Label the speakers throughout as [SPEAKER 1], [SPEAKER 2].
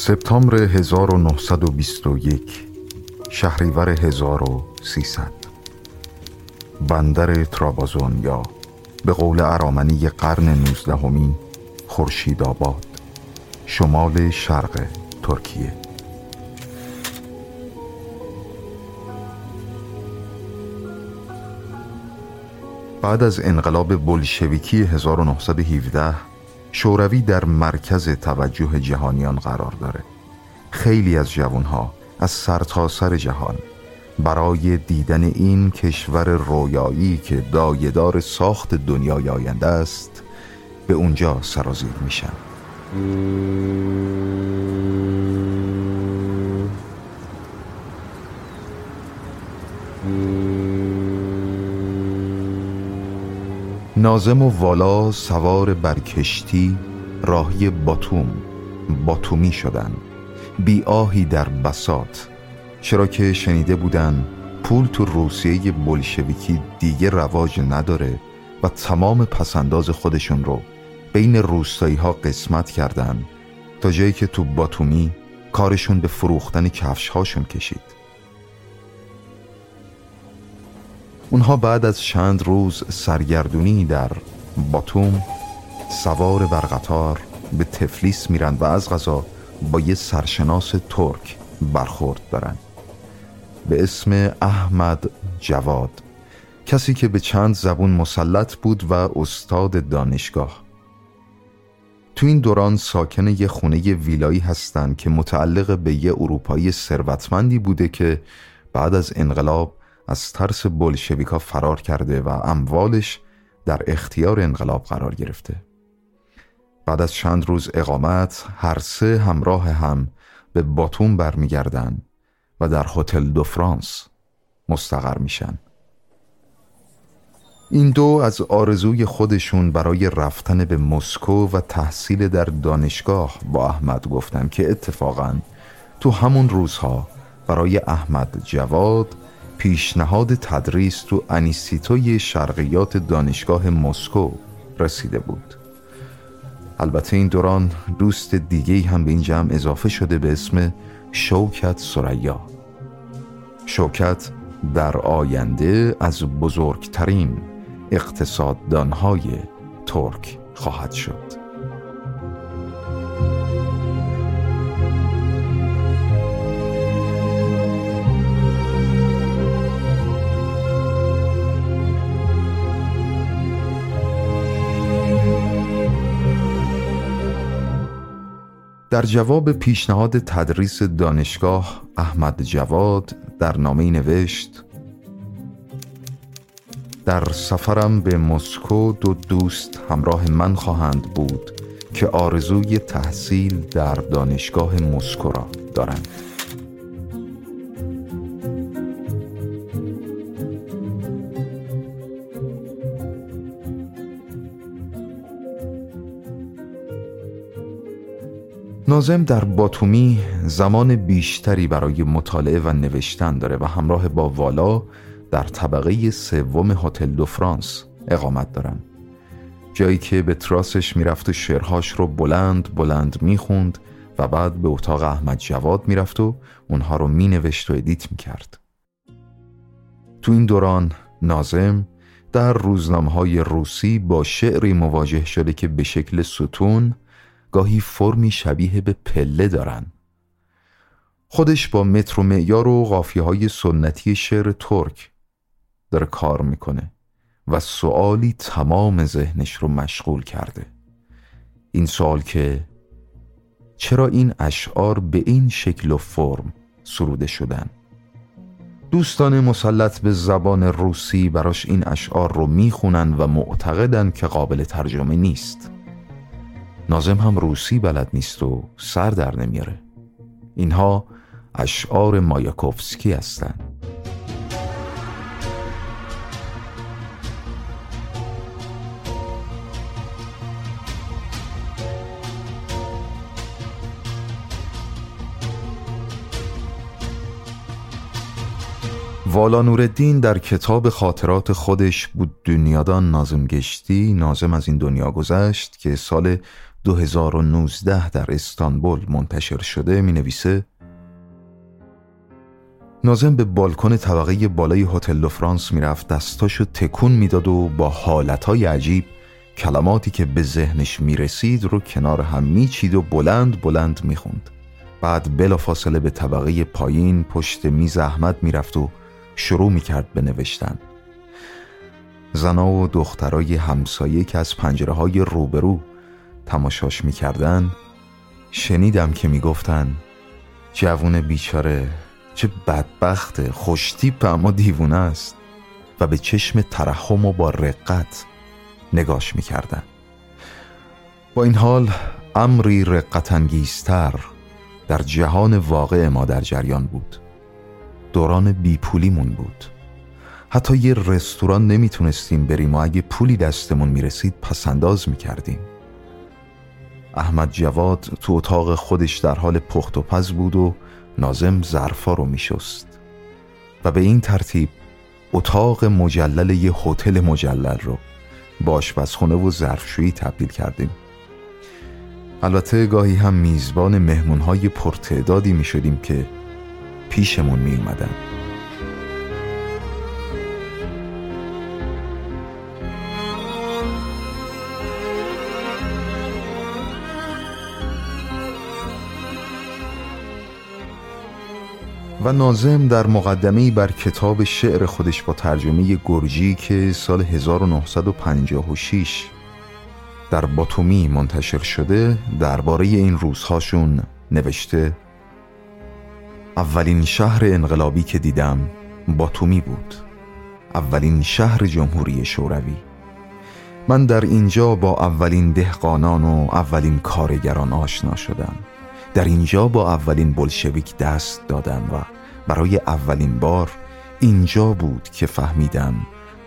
[SPEAKER 1] سپتامبر 1921 شهریور 1300 بندر ترابازون یا به قول ارامنی قرن نوزدهمین خورشید آباد شمال شرق ترکیه. بعد از انقلاب بلشویکی 1917 شوروی در مرکز توجه جهانیان قرار داره. خیلی از جوانها از سرتاسر سر جهان برای دیدن این کشور رویایی که دایدار ساخت دنیای آینده است به اونجا سرازیر میشن. نازم و والا سوار بر کشتی راهی باتوم باتومی شدن. بی آهی در بسات چرا که شنیده بودن پول تو روسیه بلشویکی دیگه رواج نداره و تمام پسنداز خودشون رو بین روستایی ها قسمت کردن تا جایی که تو باتومی کارشون به فروختن کفش هاشون کشید. اونها بعد از چند روز سرگردونی در باتوم سوار بر قطار به تفلیس میرن و از غذا با یه سرشناس ترک برخورد دارن. به اسم احمد جواد کسی که به چند زبون مسلط بود و استاد دانشگاه. تو این دوران ساکن یه خونه ویلایی هستند که متعلق به یه اروپایی ثروتمندی بوده که بعد از انقلاب از ترس بلشویکا فرار کرده و اموالش در اختیار انقلاب قرار گرفته. بعد از چند روز اقامت هر سه همراه هم به باتون برمیگردن و در هتل دو فرانس مستقر میشن. این دو از آرزوی خودشون برای رفتن به مسکو و تحصیل در دانشگاه با احمد گفتن که اتفاقا تو همون روزها برای احمد جواد پیشنهاد تدریس تو انیستیتوی شرقیات دانشگاه مسکو رسیده بود. البته این دوران دوست دیگه هم به این جمع اضافه شده به اسم شوکت سریا شوکت در آینده از بزرگترین اقتصاددانهای ترک خواهد شد. در جواب پیشنهاد تدریس دانشگاه احمد جواد در نامه نوشت در سفرم به مسکو دو دوست همراه من خواهند بود که آرزوی تحصیل در دانشگاه مسکو را دارند. ناظم در باتومی زمان بیشتری برای مطالعه و نوشتن داره و همراه با والا در طبقه سوم هتل دو فرانس اقامت دارن. جایی که به تراسش می‌رفت و شعرهاش رو بلند بلند می‌خوند و بعد به اتاق احمد جواد می‌رفت و اونها رو مینوشت و edit می‌کرد. تو این دوران ناظم در روزنامه های روسی با شعری مواجه شده که به شکل ستون گاهی فرمی شبیه به پله دارن. خودش با متر و معیار و قافیه های سنتی شعر ترک داره کار می‌کنه و سوالی تمام ذهنش رو مشغول کرده. این سوال که چرا این اشعار به این شکل و فرم سروده شدن؟ دوستان مسلط به زبان روسی براش این اشعار رو می‌خونن و معتقدن که قابل ترجمه نیست. نازم هم روسی بلد نیست و سر در نمیاره. اینها اشعار مایاکوفسکی هستند والا نوردین در کتاب خاطرات خودش بود دنیادان نازم گشتی. نازم از این دنیا گذشت که سال 2019 در استانبول منتشر شده می نویسه نازم به بالکن طبقه بالای هتل فرانس می‌رفت دستاشو تکون می‌داد و با حالتهای عجیب کلماتی که به ذهنش می‌رسید رو کنار هم میچید و بلند بلند می‌خوند. بعد بلافاصله به طبقه پایین پشت میز احمد می‌رفت و شروع می‌کرد به نوشتن. زنا و دخترای همسایه که از پنجره های روبرو تماشاش می‌کردن شنیدم که می‌گفتن جوون بیچاره چه بدبخت خوشتیپ اما دیوونه است. و به چشم ترحم و با رقت نگاش می‌کردن. با این حال امری رقت انگیزتر در جهان واقع ما در جریان بود. دوران بیپولیمون بود. حتی یه رستوران نمی‌تونستیم بریم و اگه پولی دستمون می‌رسید پسنداز می‌کردیم. احمد جواد تو اتاق خودش در حال پخت و پز بود و نازم ظرفا رو میشست و به این ترتیب اتاق مجلل یه هتل مجلل رو با آشپزخونه و ظرفشویی تبدیل کردیم البته گاهی هم میزبان مهمونهای پرتعدادی می شدیم که پیشمون می. و نازم در مقدمه بر کتاب شعر خودش با ترجمه گرجی که سال 1956 در باتومی منتشر شده درباره این روزهاشون نوشته اولین شهر انقلابی که دیدم باتومی بود. اولین شهر جمهوری شوروی. من در اینجا با اولین دهقانان و اولین کارگران آشنا شدم. در اینجا با اولین بلشویک دست دادم و برای اولین بار اینجا بود که فهمیدم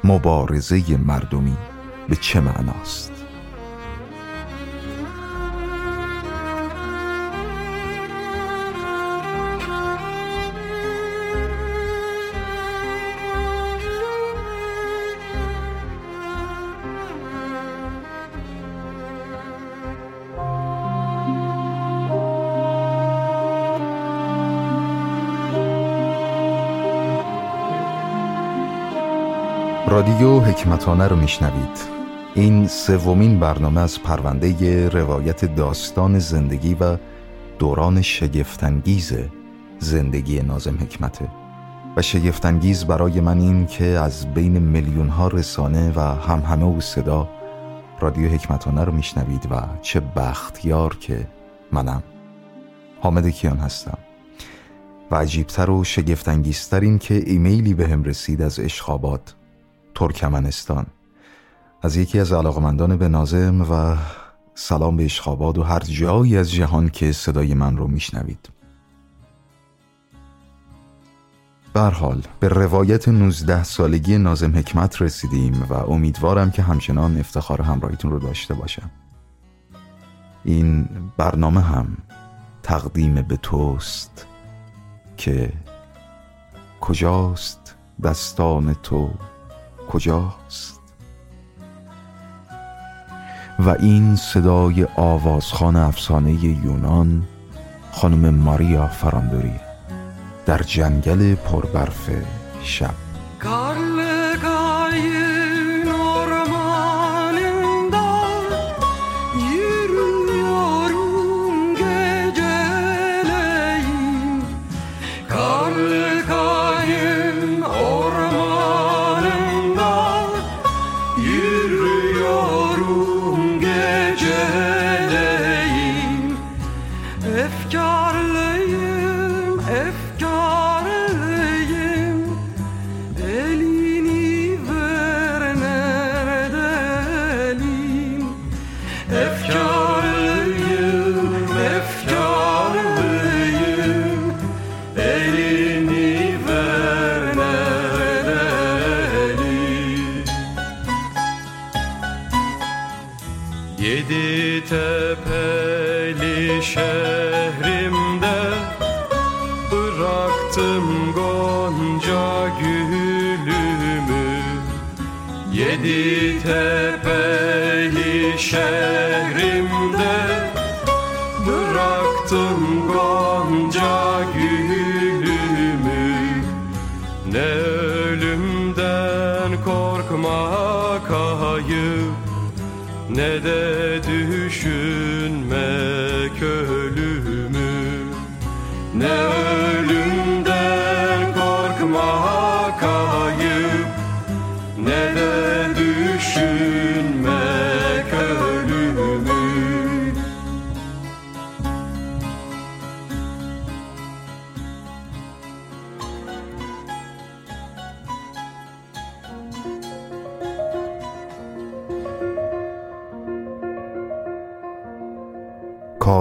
[SPEAKER 1] مبارزه مردمی به چه معناست. رادیو حکمتانه رو میشنوید. این سومین برنامه از پرونده روایت داستان زندگی و دوران شگفتانگیز زندگی نازم حکمته. و شگفتانگیز برای من این که از بین میلیون ها رسانه و هم همه و صدا رادیو حکمتانه رو میشنوید و چه بختیار که منم. حامد کیان هستم. و عجیبتر و شگفتانگیزتر این که ایمیلی به هم رسید از اشخابات ترکمنستان. از یکی از علاقمندان به نازم و سلام به اشخاباد و هر جایی از جهان که صدای من رو میشنوید. حال به روایت 19 سالگی نازم حکمت رسیدیم و امیدوارم که همچنان افتخار همراهیتون رو داشته باشم. این برنامه هم تقدیم به توست که کجاست دستان تو؟ کجاست؟ و این صدای آوازخان افسانه یونان خانم ماریا فراندوری در جنگل پربرف شب.
[SPEAKER 2] Yedi tepeli şehrimde Bıraktım gonca gülümü. Yedi tepeli şehrimde Ne de düşünmek ölümü. Ne ölümden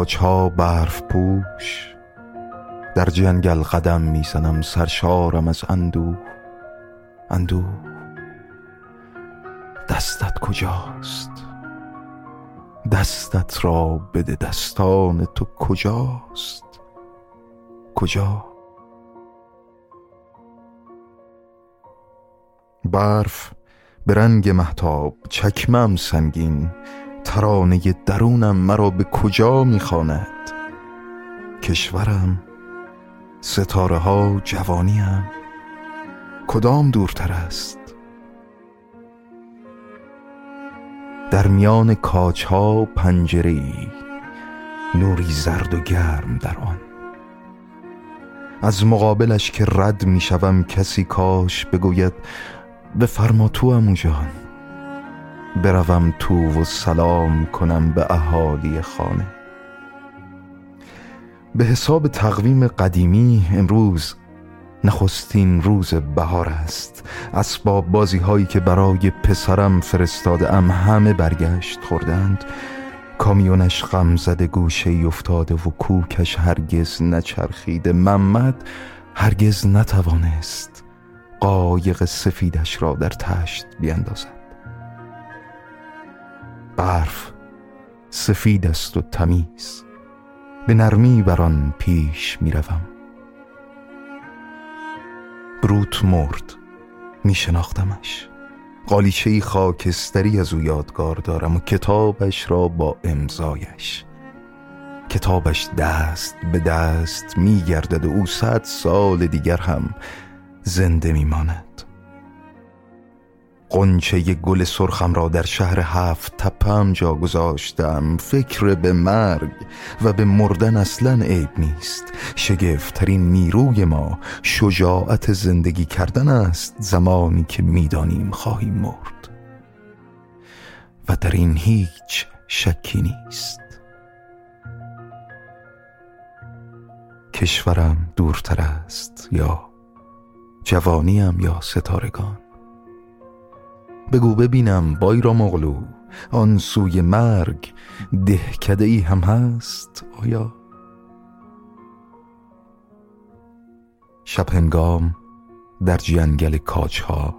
[SPEAKER 1] کاج ها برف پوش در جنگل قدم می‌زنم سرشارم از اندوه. اندوه دستت کجاست؟ دستت را بده دستان تو کجاست؟ کجا؟ برف به رنگ محتاب چکمم سنگین. ترانه درونم مرا به کجا می‌خواند؟ کشورم ستاره ها جوانیم. کدام دورتر است؟ در میان کاج ها پنجره نوری زرد و گرم در آن. از مقابلش که رد می‌شوم کسی کاش بگوید بفرما تو امو جان بروم تو و سلام کنم به اهالی خانه. به حساب تقویم قدیمی امروز نخستین روز بهار است. اسباب بازی هایی که برای پسرم فرستاده ام همه برگشت خوردند. کامیونش غم زده گوشه ای افتاده و کوکش هرگز نچرخیده. محمد هرگز نتوانست قایق سفیدش را در تشت بیندازد. برف سفید است و تمیز. به نرمی بر آن پیش می روم. بروت مرد می شناختمش. قالیچه خاکستری از او یادگار دارم و کتابش را با امضایش. کتابش دست به دست می گردد و او صد سال دیگر هم زنده می ماند. قنچه گل سرخم را در شهر هفت تپم جا گذاشتم. فکر به مرگ و به مردن اصلا عیب نیست. شگفتترین نیروی ما شجاعت زندگی کردن است زمانی که می‌دانیم خواهیم مرد. و در این هیچ شکی نیست. کشورم دورتر است یا جوانیم یا ستارگان. بگو ببینم بایرا مغلو آن سوی مرگ دهکده ای هم هست آیا؟ شب هنگام در جنگل کاج ها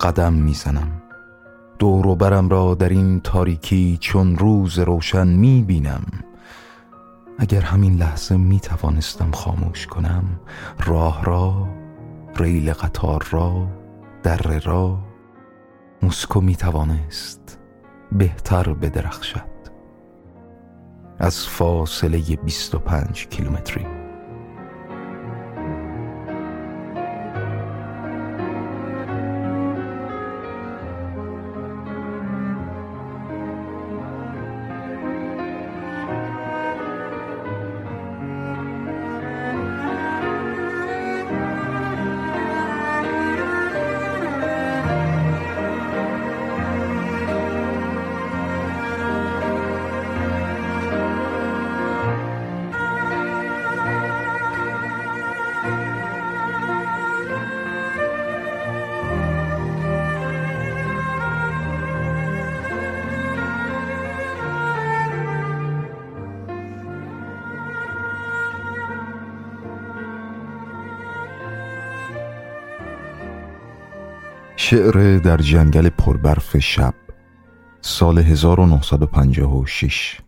[SPEAKER 1] قدم می‌زنم. دور و برم را در این تاریکی چون روز روشن می بینم اگر همین لحظه می توانستم خاموش کنم راه را ریل قطار را دره را موسکو می توانست بهتر بدرخشد. از فاصله 25 کیلومتری. شعر در جنگل پربرف شب سال 1956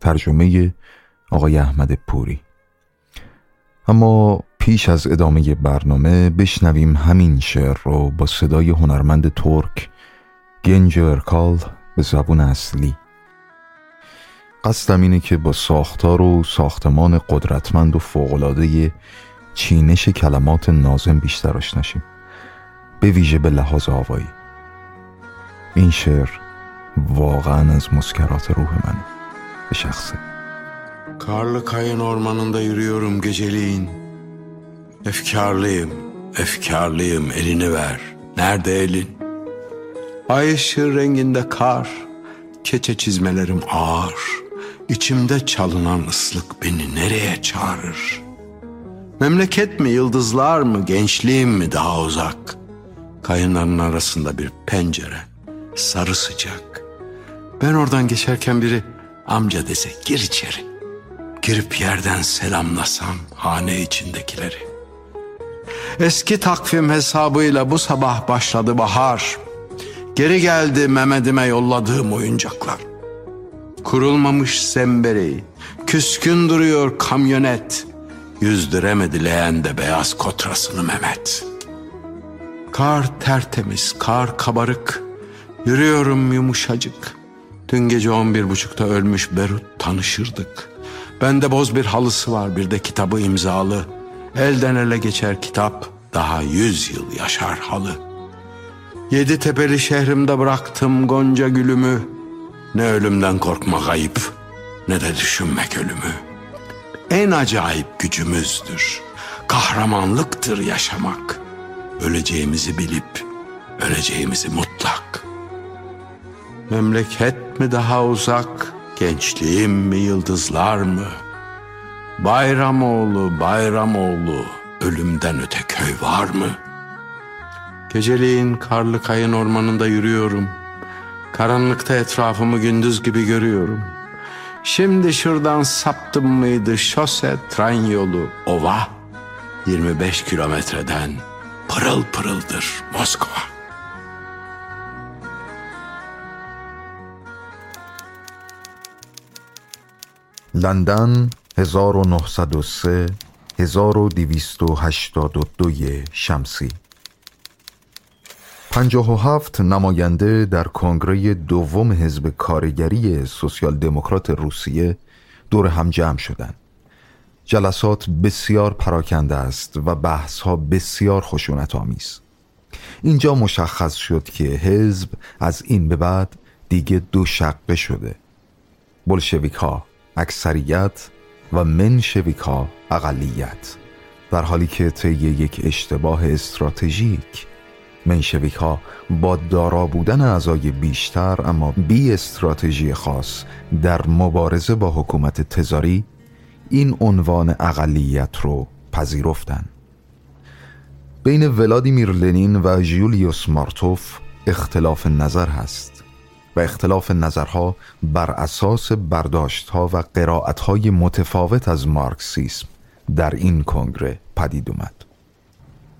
[SPEAKER 1] ترجمه آقای احمد پوری. اما پیش از ادامه برنامه بشنویم همین شعر رو با صدای هنرمند ترک گنج ارکال به زبون اصلی. قصدم اینه که با ساختار و ساختمان قدرتمند و فوقلاده چینش کلمات نازم بیشتر آشناشیم به ویژه به لحاظ آوایی این شعر واقعا از مسکرات روح منه به شخصه
[SPEAKER 3] Karlı kayın ormanında yürüyorum geceliğin. Efkarlıyım, efkarlıyım elini ver. Nerede elin? Ay ışığı renginde kar. Keçe çizmelerim ağır. İçimde çalınan ıslık beni nereye çağırır? Memleket mi, yıldızlar mı, gençliğim mi daha uzak? Kayınların arasında bir pencere, sarı sıcak. Ben oradan geçerken biri amca dese gir içeri. Girip yerden selamlasam hane içindekileri. Eski takvim hesabıyla bu sabah başladı bahar. Geri geldi Mehmet'ime yolladığım oyuncaklar. Kurulmamış sembereği, küskün duruyor kamyonet. Yüzdüremedi leğende beyaz kotrasını Mehmet. Kar tertemiz, kar kabarık. Yürüyorum yumuşacık. Dün gece on bir buçukta ölmüş Berut tanışırdık. Bende boz bir halısı var bir de kitabı imzalı. Elden ele geçer kitap daha yüz yıl yaşar halı. Yedi tepeli şehrimde bıraktım gonca gülümü. Ne ölümden korkmak ayıp ne de düşünmek ölümü. En acayip gücümüzdür. Kahramanlıktır yaşamak. Öleceğimizi bilip öleceğimizi mutlak. Memleket mi daha uzak, gençliğim mi yıldızlar mı? Bayramoğlu, Bayramoğlu, ölümden öte köy var mı? Geceliğin karlı kayın ormanında yürüyorum. Karanlıkta etrafımı gündüz gibi görüyorum. Şimdi şuradan saptım mıydı şose, tren yolu, ova? 25 kilometreden pırıl pırıldır Moskova.
[SPEAKER 1] لندن 1903 1282 شمسی 57 نماینده در کنگره دوم حزب کارگری سوسیال دموکرات روسیه دور هم جمع شدند. جلسات بسیار پراکنده است و بحث ها بسیار خشونت آمیز. اینجا مشخص شد که حزب از این به بعد دیگه دو شقه شده. بلشویک ها اکثریت و منشویک ها اقلیت در حالی که طی یک اشتباه استراتژیک منشویک ها با دارا بودن اعضای بیشتر اما بی استراتژی خاص در مبارزه با حکومت تزاری این عنوان اقلیت رو پذیرفتند. بین ولادیمیر لنین و جولیوس مارتوف اختلاف نظر هست و اختلاف نظرها بر اساس برداشتها و قرائتهای متفاوت از مارکسیسم در این کنگره پدید اومد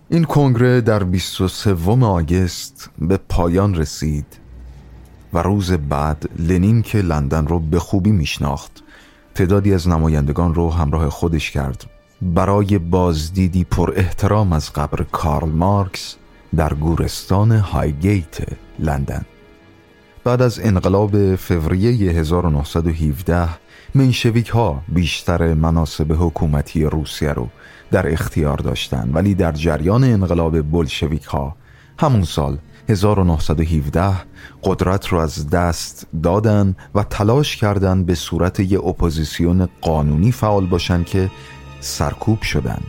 [SPEAKER 1] این کنگره در 23 آگست به پایان رسید و روز بعد لنین که لندن رو به خوبی میشناخت تعدادی از نمایندگان رو همراه خودش کرد. برای بازدیدی پر احترام از قبر کارل مارکس در گورستان هایگیت لندن. بعد از انقلاب فوریه 1917 منشویک ها بیشتر مناصب حکومتی روسیه رو در اختیار داشتند ولی در جریان انقلاب بلشویک ها همون سال 1917 قدرت رو از دست دادن و تلاش کردند به صورت یه اپوزیسیون قانونی فعال باشن که سرکوب شدن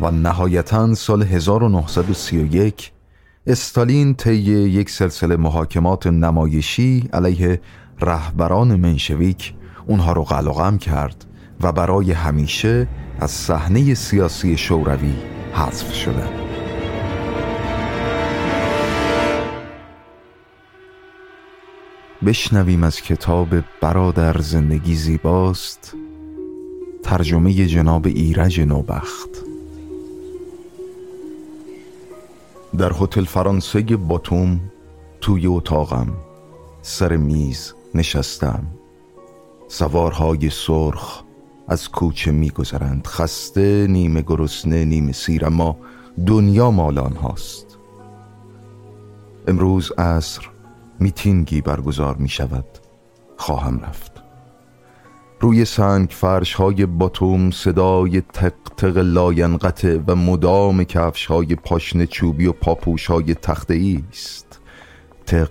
[SPEAKER 1] و نهایتا سال 1931 استالین طی یک سلسله محاکمات نمایشی علیه رهبران منشویک اونها رو قلقم کرد و برای همیشه از صحنه سیاسی شوروی حذف شدند. بشنویم از کتاب برادر زندگی زیباست. ترجمه جناب ایرج نوبخت. در هتل فرانسه باتوم توی اتاقم سر میز نشستم. سوارهای سرخ از کوچه میگذرند. خسته نیمه گرسنه نیمه سیر اما دنیا مالان هاست امروز عصر میتینگی برگزار می شود خواهم رفت. روی سنگ فرش های باتوم صدای تق تق لاینقطع و مدام کفش های پاشنه چوبی و پاپوش های تخته است. تق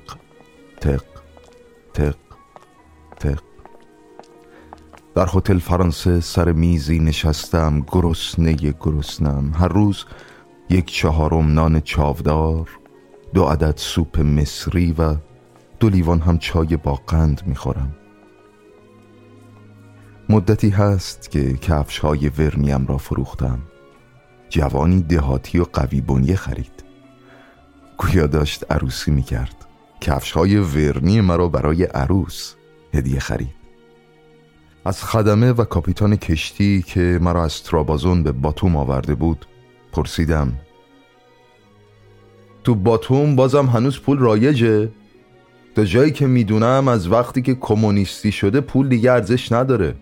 [SPEAKER 1] تق تق تق. در هتل فرانسه سر میزی نشستم گرسنه گرسنم. هر روز یک چهارم نان چاودار دو عدد سوپ مصری و دو لیوان هم چای با قند می‌خورم. مدتی هست که کفش های ورنیم را فروختم. جوانی دهاتی و قوی بنیه خرید. گویا داشت عروسی می‌کرد. کفش های ورنی مرا برای عروس هدیه خرید. از خدمه و کاپیتان کشتی که مرا از ترابازون به باتوم آورده بود پرسیدم تو باتوم بازم هنوز پول رایجه؟ جایی که می‌دونم از وقتی که کمونیستی شده پول دیگه ارزش نداره.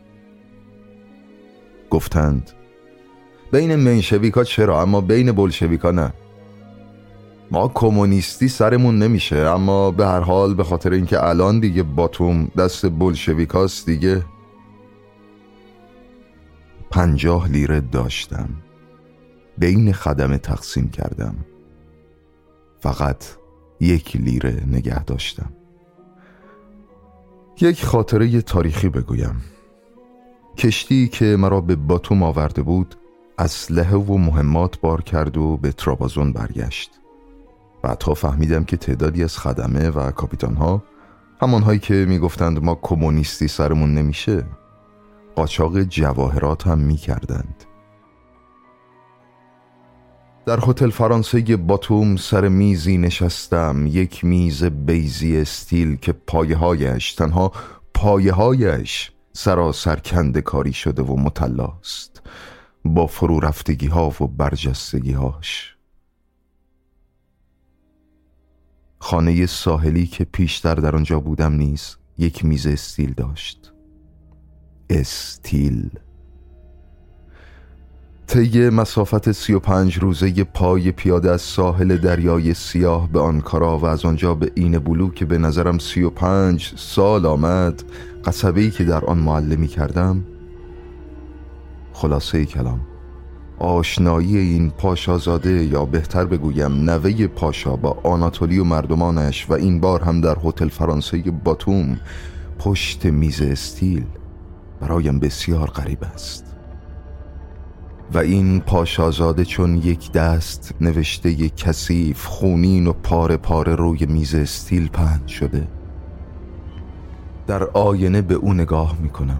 [SPEAKER 1] گفتند بین منشویکا چرا؟ اما بین بلشویکا نه. ما کمونیستی سرمون نمیشه اما به هر حال به خاطر اینکه الان دیگه باتوم دست بلشویکاست دیگه. پنجاه لیره داشتم. بین خدمه تقسیم کردم. فقط یک لیره نگه داشتم. یک خاطره تاریخی بگویم کشتی که مرا به باتوم آورده بود اسلحه و مهمات بار کرد و به ترابازون برگشت بعدها فهمیدم که تعدادی از خدمه و کاپیتان ها همانهایی که می‌گفتند ما کمونیستی سرمون نمیشه قاچاق جواهرات هم می کردند. در هتل فرانسه باتوم سر میزی نشستم. یک میز بیزی استیل که پایه هایش تنها پایه هایش سراسر کنده کاری شده و متلاست. با فرو رفتگی ها و برجستگی هاش خانه ساحلی که پیشتر در آنجا بودم نیز یک میز استیل داشت. استیل. طی مسافت سی و پنج روزه پای پیاده از ساحل دریای سیاه به آنکارا و از آنجا به این بلو که به نظرم سی و پنج سال آمد قصبه که در آن معلمی کردم. خلاصه کلام. آشنایی این پاشازاده یا بهتر بگویم نوه پاشا با آناتولی و مردمانش و این بار هم در هتل فرانسه باتوم پشت میز استیل برایم بسیار غریب است. و این پاشازاده چون یک دست نوشته کثیف خونین و پاره پاره روی میز استیل پهن شده. در آینه به او نگاه می کنم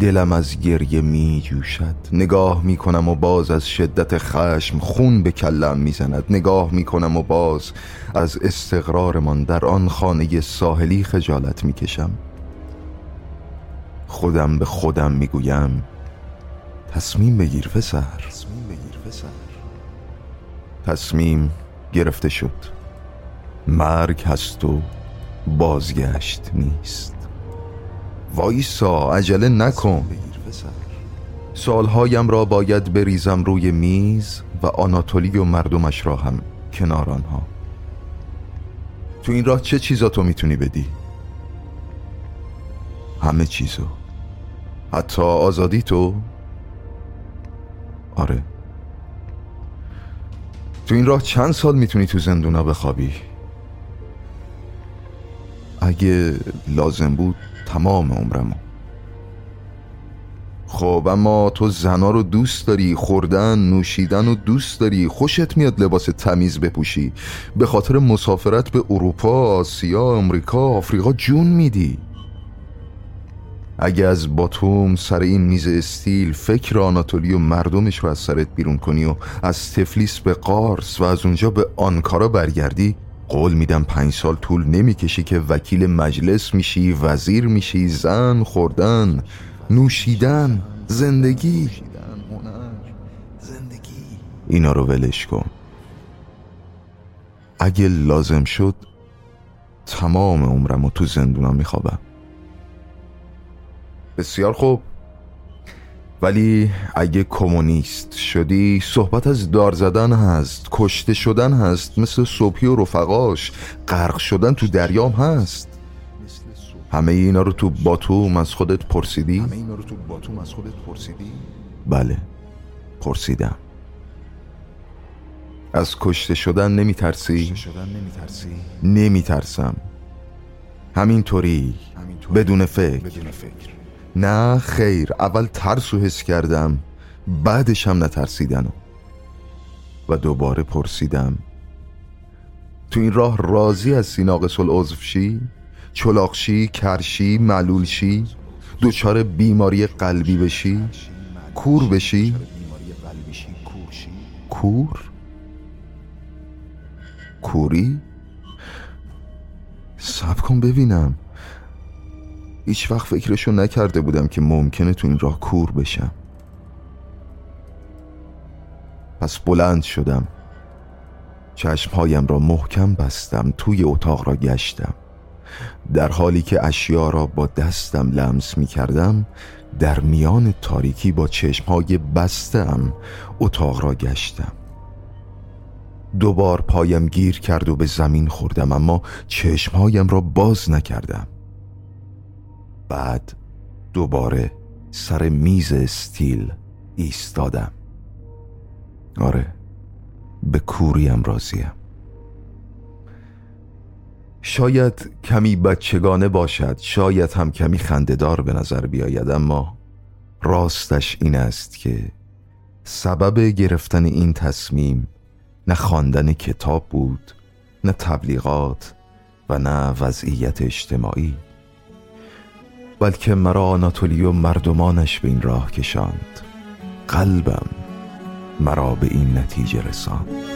[SPEAKER 1] دلم از گریه می جوشد نگاه می کنم و باز از شدت خشم خون به کلم می زند نگاه می کنم و باز از استقرارمان در آن خانه ساحلی خجالت می کشم خودم به خودم می‌گویم تصمیم بگیر پسر. تصمیم گرفته شد. مرگ هست و بازگشت نیست. وایسا عجله نکن. سالهایم را باید بریزم روی میز و آناتولی و مردمش را هم کنار آنها. تو این راه چه چیزا تو می‌تونی بدی؟ همه چیزو. حتی آزادی تو؟ آره. تو این راه چند سال می‌تونی تو زندونا بخوابی؟ اگه لازم بود تمام عمرمو. خب اما تو زنا رو دوست داری خوردن نوشیدن و دوست داری خوشت میاد لباس تمیز بپوشی. به خاطر مسافرت به اروپا آسیا امریکا آفریقا جون میدی. اگه از باتوم سر این میز استیل فکر آناتولی و مردمش رو از سرت بیرون کنی و از تفلیس به قارس و از اونجا به آنکارا برگردی قول میدم پنج سال طول نمی‌کشی که وکیل مجلس میشی وزیر میشی زن خوردن نوشیدن زندگی. اینا رو ولش کن. اگه لازم شد تمام عمرم رو تو زندونم میخوابم. بسیار خوب ولی اگه کمونیست شدی صحبت از دار زدن هست کشته شدن هست مثل صبحی و رفقاش غرق شدن تو دریام هست همه اینا رو تو باتوم از خودت پرسیدی؟
[SPEAKER 4] همه اینا رو تو باتوم از خودت پرسیدی؟
[SPEAKER 1] بله پرسیدم از کشته شدن نمی ترسی؟
[SPEAKER 4] کشته شدن نمی ترسی؟
[SPEAKER 1] نمی ترسم همینطوری
[SPEAKER 4] همینطوری.
[SPEAKER 1] بدون فکر
[SPEAKER 4] بدون فکر
[SPEAKER 1] نه خیر اول ترس و حس کردم بعدش هم نترسیدن و دوباره پرسیدم تو این راه راضی از ناقص العضو شی چلاقشی کرشی معلول شی دچار بیماری قلبی بشی؟ کور بشی؟
[SPEAKER 4] کور؟
[SPEAKER 1] کوری؟ سب کن ببینم. هیچ وقت فکرشو نکرده بودم که ممکنه تو این راه کور بشم. پس بلند شدم. چشمهایم را محکم بستم توی اتاق را گشتم. در حالی که اشیا را با دستم لمس می کردم در میان تاریکی با چشمهای بستم اتاق را گشتم. دوبار پایم گیر کرد و به زمین خوردم اما چشمهایم را باز نکردم. بعد دوباره سر میز استیل ایستادم. آره به کوریم راضیم. شاید کمی بچگانه باشد شاید هم کمی خندهدار به نظر بیاید اما راستش این است که سبب گرفتن این تصمیم نه خواندن کتاب بود نه تبلیغات و نه وضعیت اجتماعی. بلکه مرا آناتولی و مردمانش به این راه کشاند. قلبم مرا به این نتیجه رساند.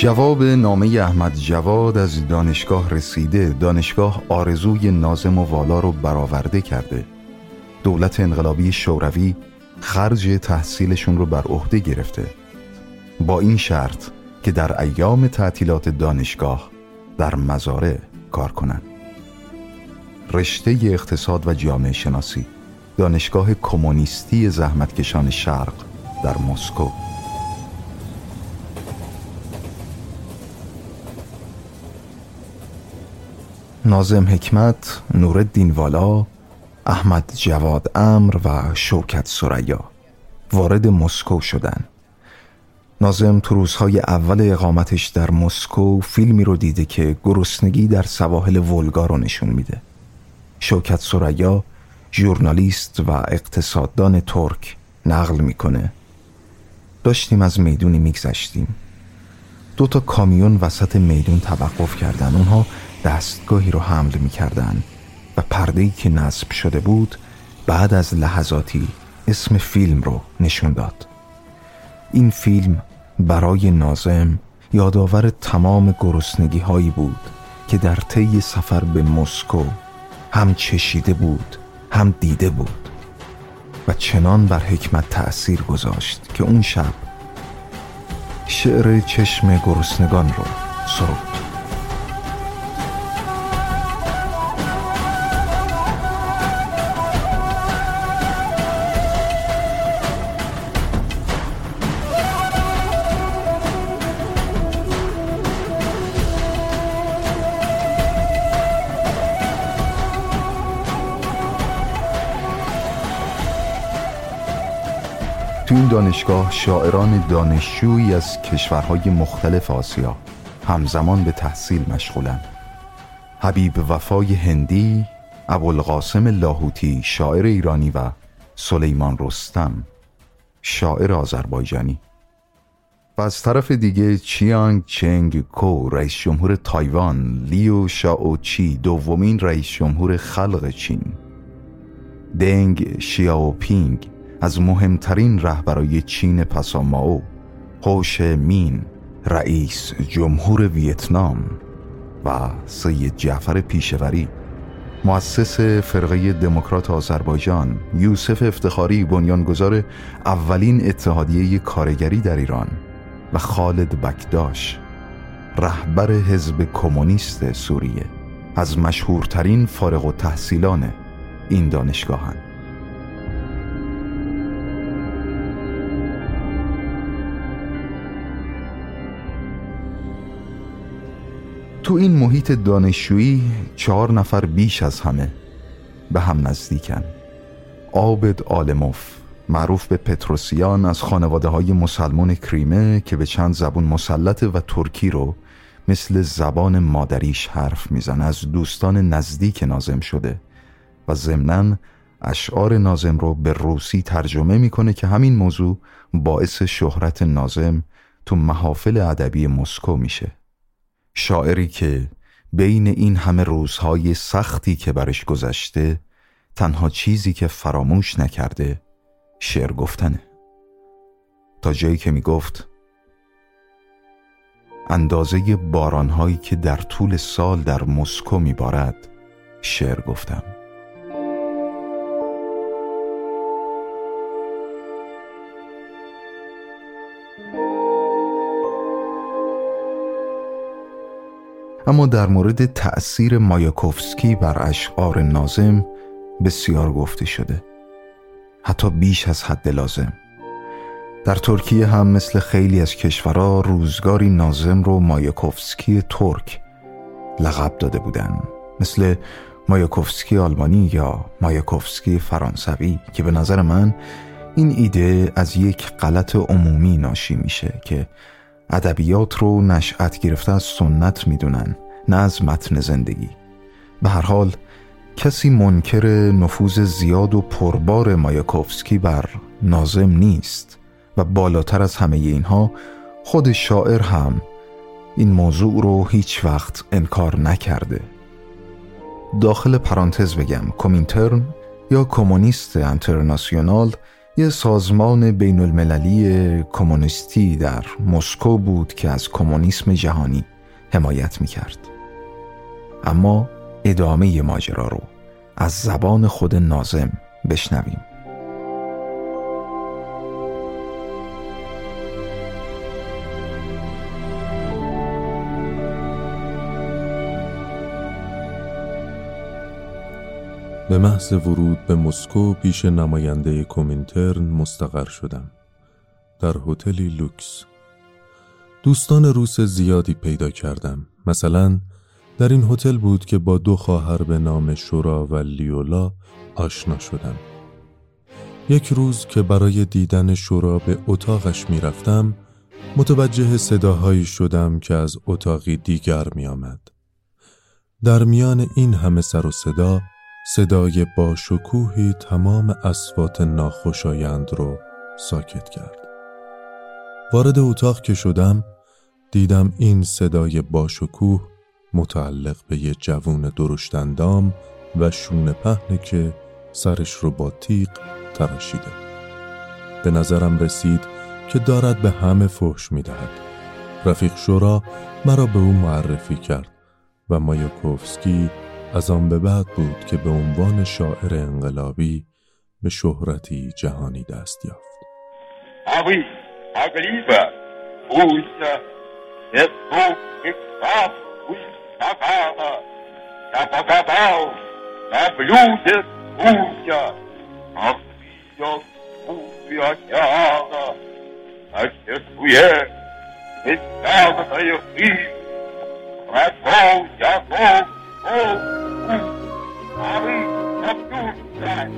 [SPEAKER 1] جواب نامه احمد جواد از دانشگاه رسیده دانشگاه آرزوی نازم و والا رو برآورده کرده. دولت انقلابی شوروی خرج تحصیلشون رو بر عهده گرفته. با این شرط که در ایام تعطیلات دانشگاه در مزارع کار کنند رشته اقتصاد و جامعه شناسی دانشگاه کمونیستی زحمتکشان شرق در مسکو. نازم حکمت، نورالدین والا، احمد جواد امر و شوکت سریا وارد مسکو شدن. نازم تو روزهای اول اقامتش در مسکو فیلمی رو دیده که گرسنگی در سواحل ولگا رو نشون میده. شوکت سریا ژورنالیست و اقتصاددان ترک نقل می‌کنه. داشتیم از می‌دونی میگذشتیم. دو تا کامیون وسط میدون توقف کردن. اونها دستگاهی رو حمل می‌کردن و پردهی که نصب شده بود بعد از لحظاتی اسم فیلم رو نشون داد. این فیلم برای نازم یادآور تمام گرسنگی هایی بود که در طی سفر به مسکو هم چشیده بود هم دیده بود و چنان بر حکمت تأثیر گذاشت که اون شب شعر چشم گرسنگان رو سرود. دانشگاه شاعران دانشجویی از کشورهای مختلف آسیا همزمان به تحصیل مشغولن حبیب وفای هندی ابوالقاسم لاهوتی شاعر ایرانی و سلیمان رستم شاعر آذربایجانی. و از طرف دیگه چیانگ چنگ کو رئیس جمهور تایوان لیو شاو چی دومین رئیس جمهور خلق چین. دنگ شیاوپینگ از مهمترین رهبرای چین پساماو هوش مین رئیس جمهور ویتنام و سید جعفر پیشوری مؤسس فرقه دموکرات آذربایجان یوسف افتخاری بنیانگذار اولین اتحادیه کارگری در ایران و خالد بکداش رهبر حزب کمونیست سوریه از مشهورترین فارغ و تحصیلان این دانشگاهند تو این محیط دانشجویی چهار نفر بیش از همه به هم نزدیکن. آبد آلموف معروف به پتروسیان از خانواده های مسلمان کریمه که به چند زبون مسلط و ترکی رو مثل زبان مادریش حرف می‌زنه از دوستان نزدیک نازم شده و ضمنا اشعار نازم رو به روسی ترجمه می‌کنه که همین موضوع باعث شهرت نازم تو محافل ادبی مسکو میشه. شاعری که بین این همه روزهای سختی که برش گذشته تنها چیزی که فراموش نکرده شعر گفتنه. تا جایی که می گفت اندازه بارانهایی که در طول سال در مسکو می بارد شعر گفتم. اما در مورد تأثیر مایاکوفسکی بر اشعار نازم بسیار گفته شده. حتی بیش از حد لازم. در ترکیه هم مثل خیلی از کشورها روزگاری نازم رو مایاکوفسکی ترک لقب داده بودن. مثل مایاکوفسکی آلمانی یا مایاکوفسکی فرانسوی که به نظر من این ایده از یک غلط عمومی ناشی میشه که ادبیات رو نشأت گرفته از سنت می‌دونن نه از متن زندگی. به هر حال کسی منکر نفوذ زیاد و پربار مایاکوفسکی بر نازم نیست و بالاتر از همه اینها خود شاعر هم این موضوع رو هیچ وقت انکار نکرده. داخل پرانتز بگم کومینترن یا کمونیست انترناسیونال یه سازمان بین المللی کمونیستی در مسکو بود که از کمونیسم جهانی حمایت می کرد. اما ادامه ماجرا رو از زبان خود نازم بشنویم.
[SPEAKER 5] به محض ورود به مسکو پیش نماینده کومینترن مستقر شدم. در هتلی لوکس. دوستان روس زیادی پیدا کردم. مثلا در این هتل بود که با دو خواهر به نام شورا و لیولا آشنا شدم. یک روز که برای دیدن شورا به اتاقش می‌رفتم متوجه صداهایی شدم که از اتاقی دیگر می آمد. در میان این همه سر و صدا صدای با شکوهی تمام اسوات ناخوشایند رو ساکت کرد. وارد اتاق که شدم دیدم این صدای با شکوه متعلق به یه جوون درشتندام و شونه پهنه که سرش رو با تیغ تراشیده. به نظرم رسید که دارد به همه فحش می‌دهد. رفیق شورا مرا به او معرفی کرد و مایاکوفسکی از آن به بعد بود که به عنوان شاعر انقلابی به شهرتی جهانی دست یافت. Oh, Abi, that.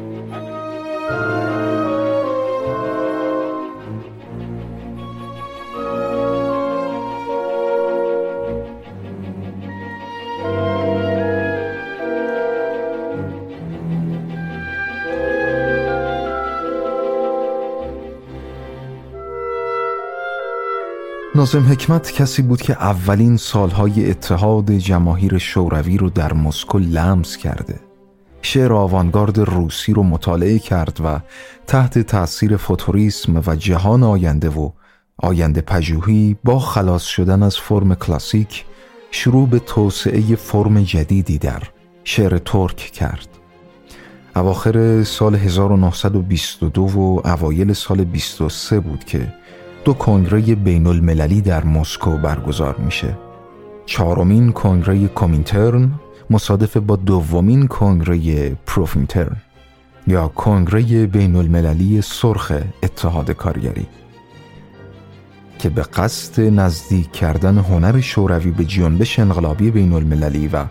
[SPEAKER 1] نازم حکمت کسی بود که اولین سالهای اتحاد جماهیر شوروی رو در مسکو لمس کرده. شعر آوانگارد روسی رو مطالعه کرد و تحت تأثیر فوتوریسم و جهان آینده و آینده پژوهی با خلاص شدن از فرم کلاسیک شروع به توسعه فرم جدیدی در شعر ترک کرد. اواخر سال 1922 و اوایل سال 23 بود که دو کنگره بین المللی در مسکو برگزار میشه. چهارمین کنگره کومینترن مصادف با دومین کنگره پروفینترن یا کنگره بین المللی سرخ اتحاد کارگری که به قصد نزدیک کردن هنر شوروی به جنبش انقلابی بین المللی و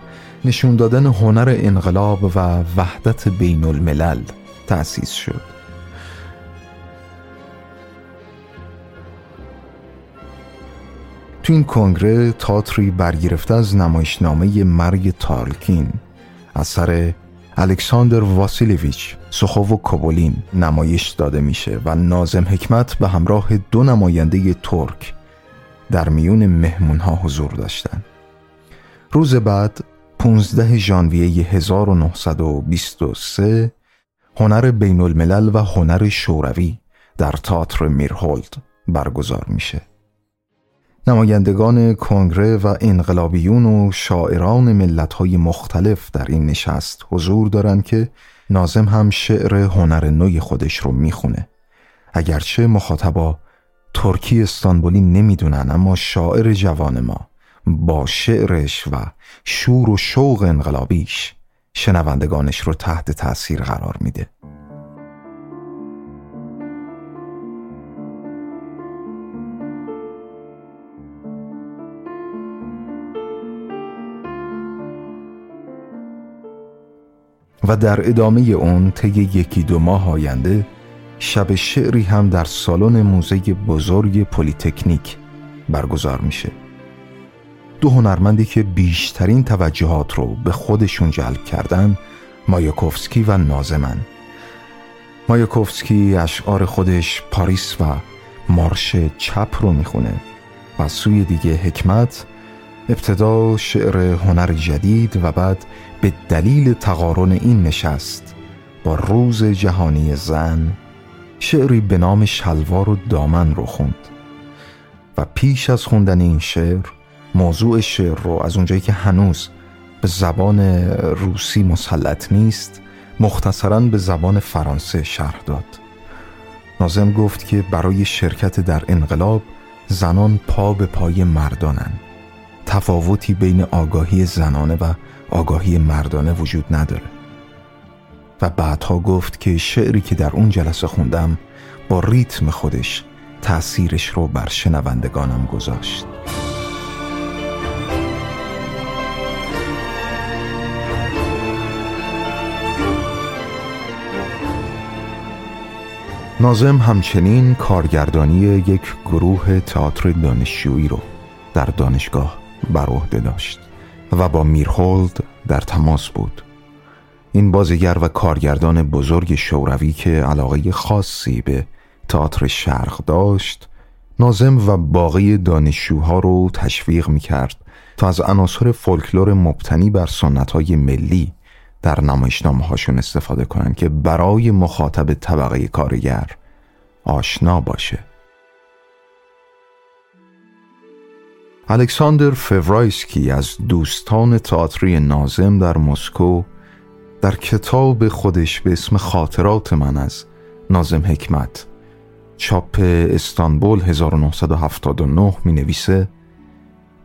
[SPEAKER 1] نشون دادن هنر انقلاب و وحدت بین الملل تأسیس شد. تو این کنگره تاتری برگرفته از نمایشنامه مرگ تارکین اثر الکساندر واسیلیویچ سخوو و کوبولین نمایش داده میشه و نازم حکمت به همراه دو نماینده ترک در میون مهمونها حضور داشتند. روز بعد 15 ژانویه 1923 هنر بین الملل و هنر شوروی در تاتر میرهولد برگزار میشه. نمایندگان کنگره و انقلابیون و شاعران ملت‌های مختلف در این نشست حضور دارند که نازم هم شعر هنر نوی خودش رو می‌خونه. اگرچه مخاطبا ترکی استانبولی نمی‌دونن اما شاعر جوان ما با شعرش و شور و شوق انقلابیش شنوندگانش رو تحت تاثیر قرار میده. و در ادامه اون طی یکی دو ماه آینده شب شعری هم در سالن موزه بزرگ پلیتکنیک برگزار میشه. دو هنرمندی که بیشترین توجهات رو به خودشون جلب کردن مایاکوفسکی و نازمن. مایاکوفسکی اشعار خودش پاریس و مارش چپ رو می‌خونه و سوی دیگه حکمت ابتدا شعر هنر جدید و بعد به دلیل تقارن این نشست با روز جهانی زن شعری به نام شلوار و دامن رو خوند. و پیش از خوندن این شعر موضوع شعر رو از اونجایی که هنوز به زبان روسی مسلط نیست مختصرا به زبان فرانسه شرح داد. نازم گفت که برای شرکت در انقلاب زنان پا به پای مردانند تفاوتی بین آگاهی زنانه و آگاهی مردانه وجود نداره. و بعدها گفت که شعری که در اون جلسه خوندم با ریتم خودش تأثیرش رو بر شنوندگانم گذاشت. نازم همچنین کارگردانی یک گروه تئاتر دانشجویی رو در دانشگاه بر عهده داشت و با میرهولد در تماس بود. این بازیگر و کارگردان بزرگ شوروی که علاقه خاصی به تئاتر شرق داشت نازم و باقی دانشجوها رو تشویق می کرد تا از عناصر فولکلور مبتنی بر سنت های ملی در نمایشنامه هاشون استفاده کنند که برای مخاطب طبقه کارگر آشنا باشه. الکساندر فورایسکی از دوستان تئاتری ناظم در مسکو در کتاب خودش به اسم خاطرات من از ناظم حکمت چاپ استانبول 1979 می نویسه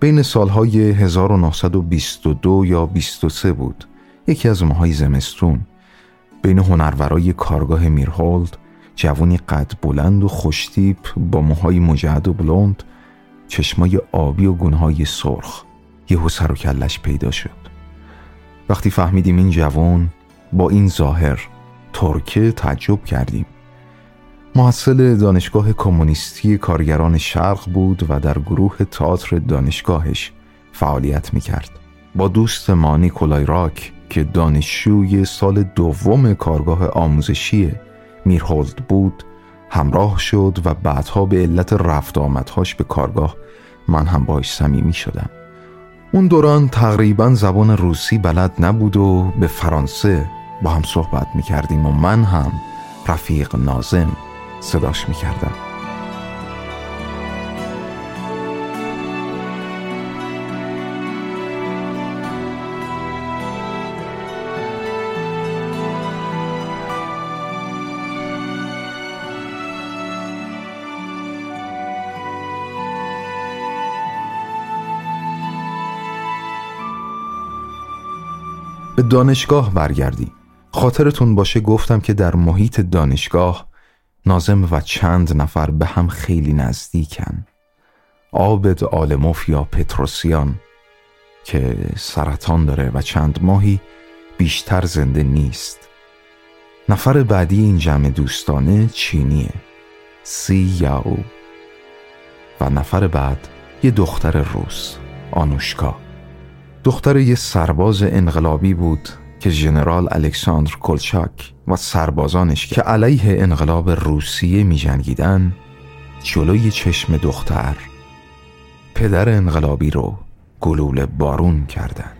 [SPEAKER 1] بین سالهای 1922 یا 23 بود. یکی از ماهای زمستون. بین هنرورای کارگاه میرهولد جوانی قد بلند و خوشتیپ با موهای مجعد و بلوند چشمای آبی و گونهای سرخ. یه سر و کلش پیدا شد. وقتی فهمیدیم این جوان با این ظاهر ترکه تعجب کردیم. محصل دانشگاه کمونیستی کارگران شرق بود و در گروه تئاتر دانشگاهش فعالیت می‌کرد. با دوست مانی راک که دانشجوی سال دوم کارگاه آموزشی میرهولد بود همراه شد و بعدها به علت رفت آمدهاش به کارگاه من هم باش صمیمی شدم. اون دوران تقریبا زبان روسی بلد نبود و به فرانسه با هم صحبت می کردیم و من هم رفیق نازم صداش می کردم دانشگاه برگردی. خاطرتون باشه گفتم که در محیط دانشگاه نازم و چند نفر به هم خیلی نزدیکن. آبد آلموف یا پتروسیان که سرطان داره و چند ماهی بیشتر زنده نیست. نفر بعدی این جمع دوستانه چینیه. سی یاو و نفر بعد یه دختر روس آنوشکا. دختر یه سرباز انقلابی بود که ژنرال الکساندر کلچاک و سربازانش که علیه انقلاب روسیه می جنگیدن جلوی چشم دختر پدر انقلابی رو گلوله بارون کردن.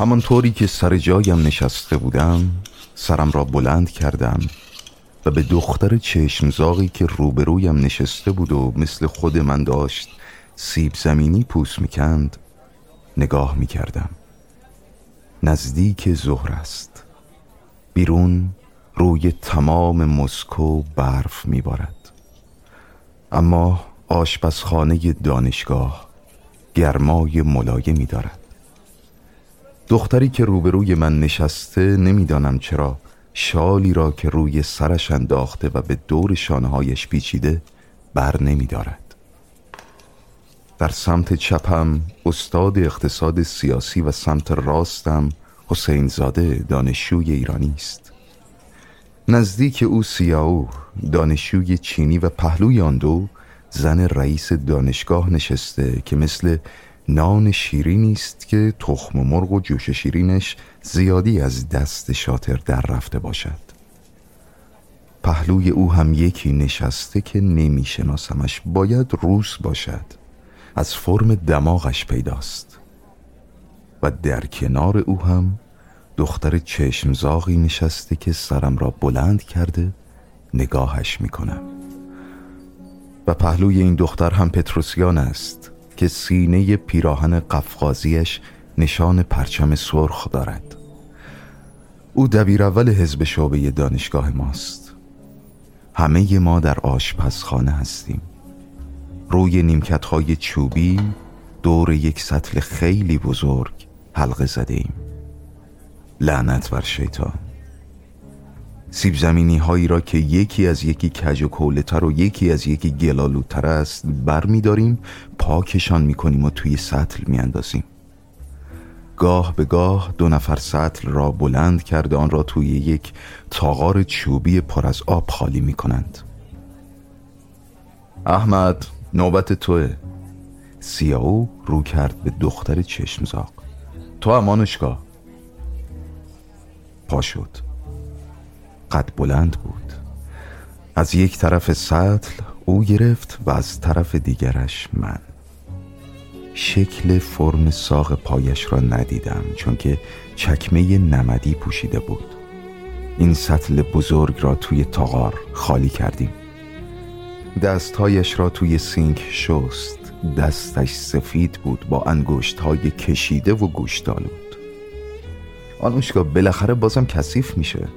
[SPEAKER 1] همانطوری که سر جایم نشسته بودم سرم را بلند کردم و به دختر چشمزاقی که روبرویم نشسته بود و مثل خود من داشت سیب زمینی پوست می‌کند نگاه می‌کردم. نزدیک ظهر است. بیرون روی تمام مسکو برف میبارد. اما آشپزخانه دانشگاه گرمای ملایمی دارد. دختری که روبروی من نشسته نمی‌دانم چرا شالی را که روی سرش انداخته و به دور شانههایش پیچیده بر نمی دارد. در سمت چپم استاد اقتصاد سیاسی و سمت راستم حسین زاده دانشجوی ایرانی است نزدیک او سیاو دانشجوی چینی و پهلوی آن دو زن رئیس دانشگاه نشسته که مثل نان شیرینی است که تخم مرغ و جوش شیرینش زیادی از دست شاطر در رفته باشد. پهلوی او هم یکی نشسته که نمیشناسمش. باید روس باشد. از فرم دماغش پیداست. و در کنار او هم دختر چشمزاغی نشسته که سرم را بلند کرده نگاهش می‌کنم و پهلوی این دختر هم پتروسیان است. که سینه پیراهن قفقازیش نشان پرچم سرخ دارد. او دبیر اول حزب شعبه دانشگاه ماست. همه ما در آشپزخانه هستیم. روی نیمکت های چوبی دور یک سطل خیلی بزرگ حلقه زده ایم لعنت بر شیطان. سیب زمینی هایی را که یکی از یکی کج و کولتر و یکی از یکی گلالوتر است بر می داریم پاکشان می کنیم و توی سطل می اندازیم گاه به گاه دو نفر سطل را بلند کرده آن را توی یک تاغار چوبی پر از آب خالی می کنند احمد نوبت توه. سیاو رو کرد به دختر چشمزاق. تو امانشگاه پا شد. قد بلند بود. از یک طرف سطل او گرفت و از طرف دیگرش من. شکل فرم ساق پایش را ندیدم چون که چکمه نمدی پوشیده بود. این سطل بزرگ را توی تاغار خالی کردیم. دستهایش را توی سینک شست. دستش سفید بود با انگشت های کشیده و گوشتالود آنوشکا بالاخره بازم کثیف میشه.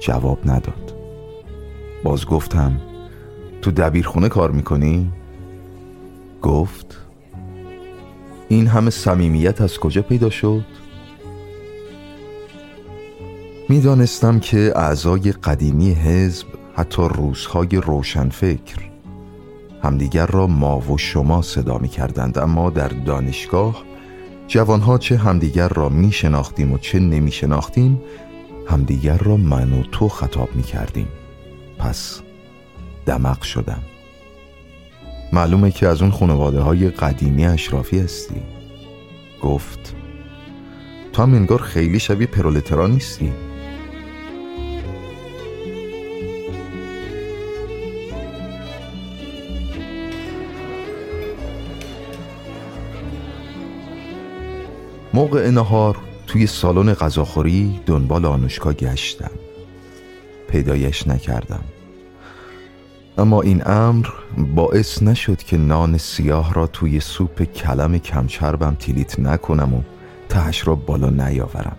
[SPEAKER 1] جواب نداد باز گفتم تو دبیرخونه کار می‌کنی؟ گفت این همه صمیمیت از کجا پیدا شد؟ می‌دانستم که اعضای قدیمی حزب حتی روزهای روشنفکر همدیگر را ما و شما صدا می کردند اما در دانشگاه جوانها چه همدیگر را می شناختیم و چه نمی شناختیم همدیگر را من و تو خطاب می کردیم پس دمق شدم. معلومه که از اون خانواده های قدیمی اشرافی هستی. گفت تو هم خیلی شبیه پرولترا نیستی. موقع نهار توی سالن غذاخوری دنبال آنوشکا گشتم. پیدایش نکردم. اما این امر باعث نشد که نان سیاه را توی سوپ کلم کمچربم تیلیت نکنم و تهش را بالا نیاورم.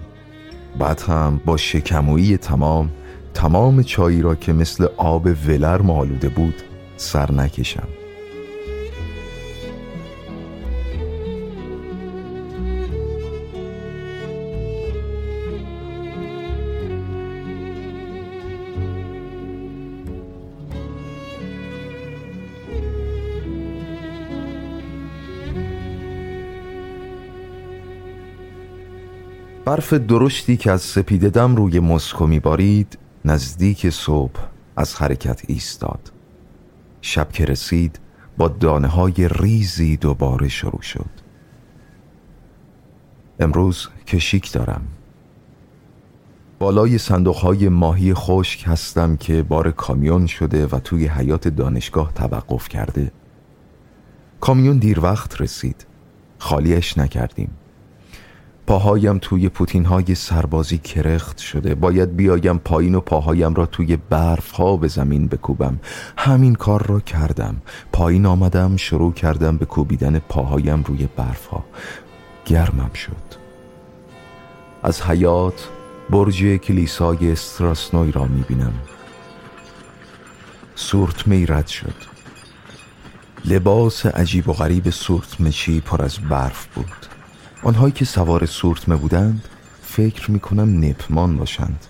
[SPEAKER 1] بعد هم با شکمویی تمام تمام چایی را که مثل آب ولر آلوده بود سر نکشم. برف درشتی که از سپیده دم روی مسکو میبارید نزدیک صبح از حرکت ایستاد. شب که رسید با دانه های ریزی دوباره شروع شد. امروز کشیک دارم. بالای صندوق های ماهی خشک هستم که بار کامیون شده و توی حیات دانشگاه توقف کرده. کامیون دیر وقت رسید. خالیش نکردیم. پاهایم توی پوتین های سربازی کرخت شده. باید بیایم پایین و پاهایم را توی برف ها به زمین بکوبم. همین کار را کردم. پایین آمدم شروع کردم به کوبیدن پاهایم روی برف ها گرمم شد. از حیات برج کلیسای استراسنوی را می‌بینم. سورتمه رد شد. لباس عجیب و غریب سورتمچی پر از برف بود. آنهایی که سوار سورتمه بودند فکر می‌کنم نپمان باشند.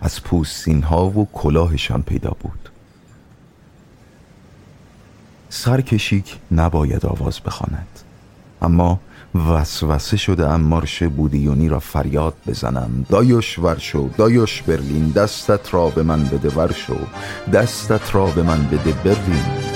[SPEAKER 1] از پوستین ها و کلاهشان پیدا بود. سرکشیک نباید آواز بخواند. اما وسوسه شده ام مارش بودیونی را فریاد بزنم. دایوش ورشو دایوش برلین دستت را به من بده ورشو دستت را به من بده برلین.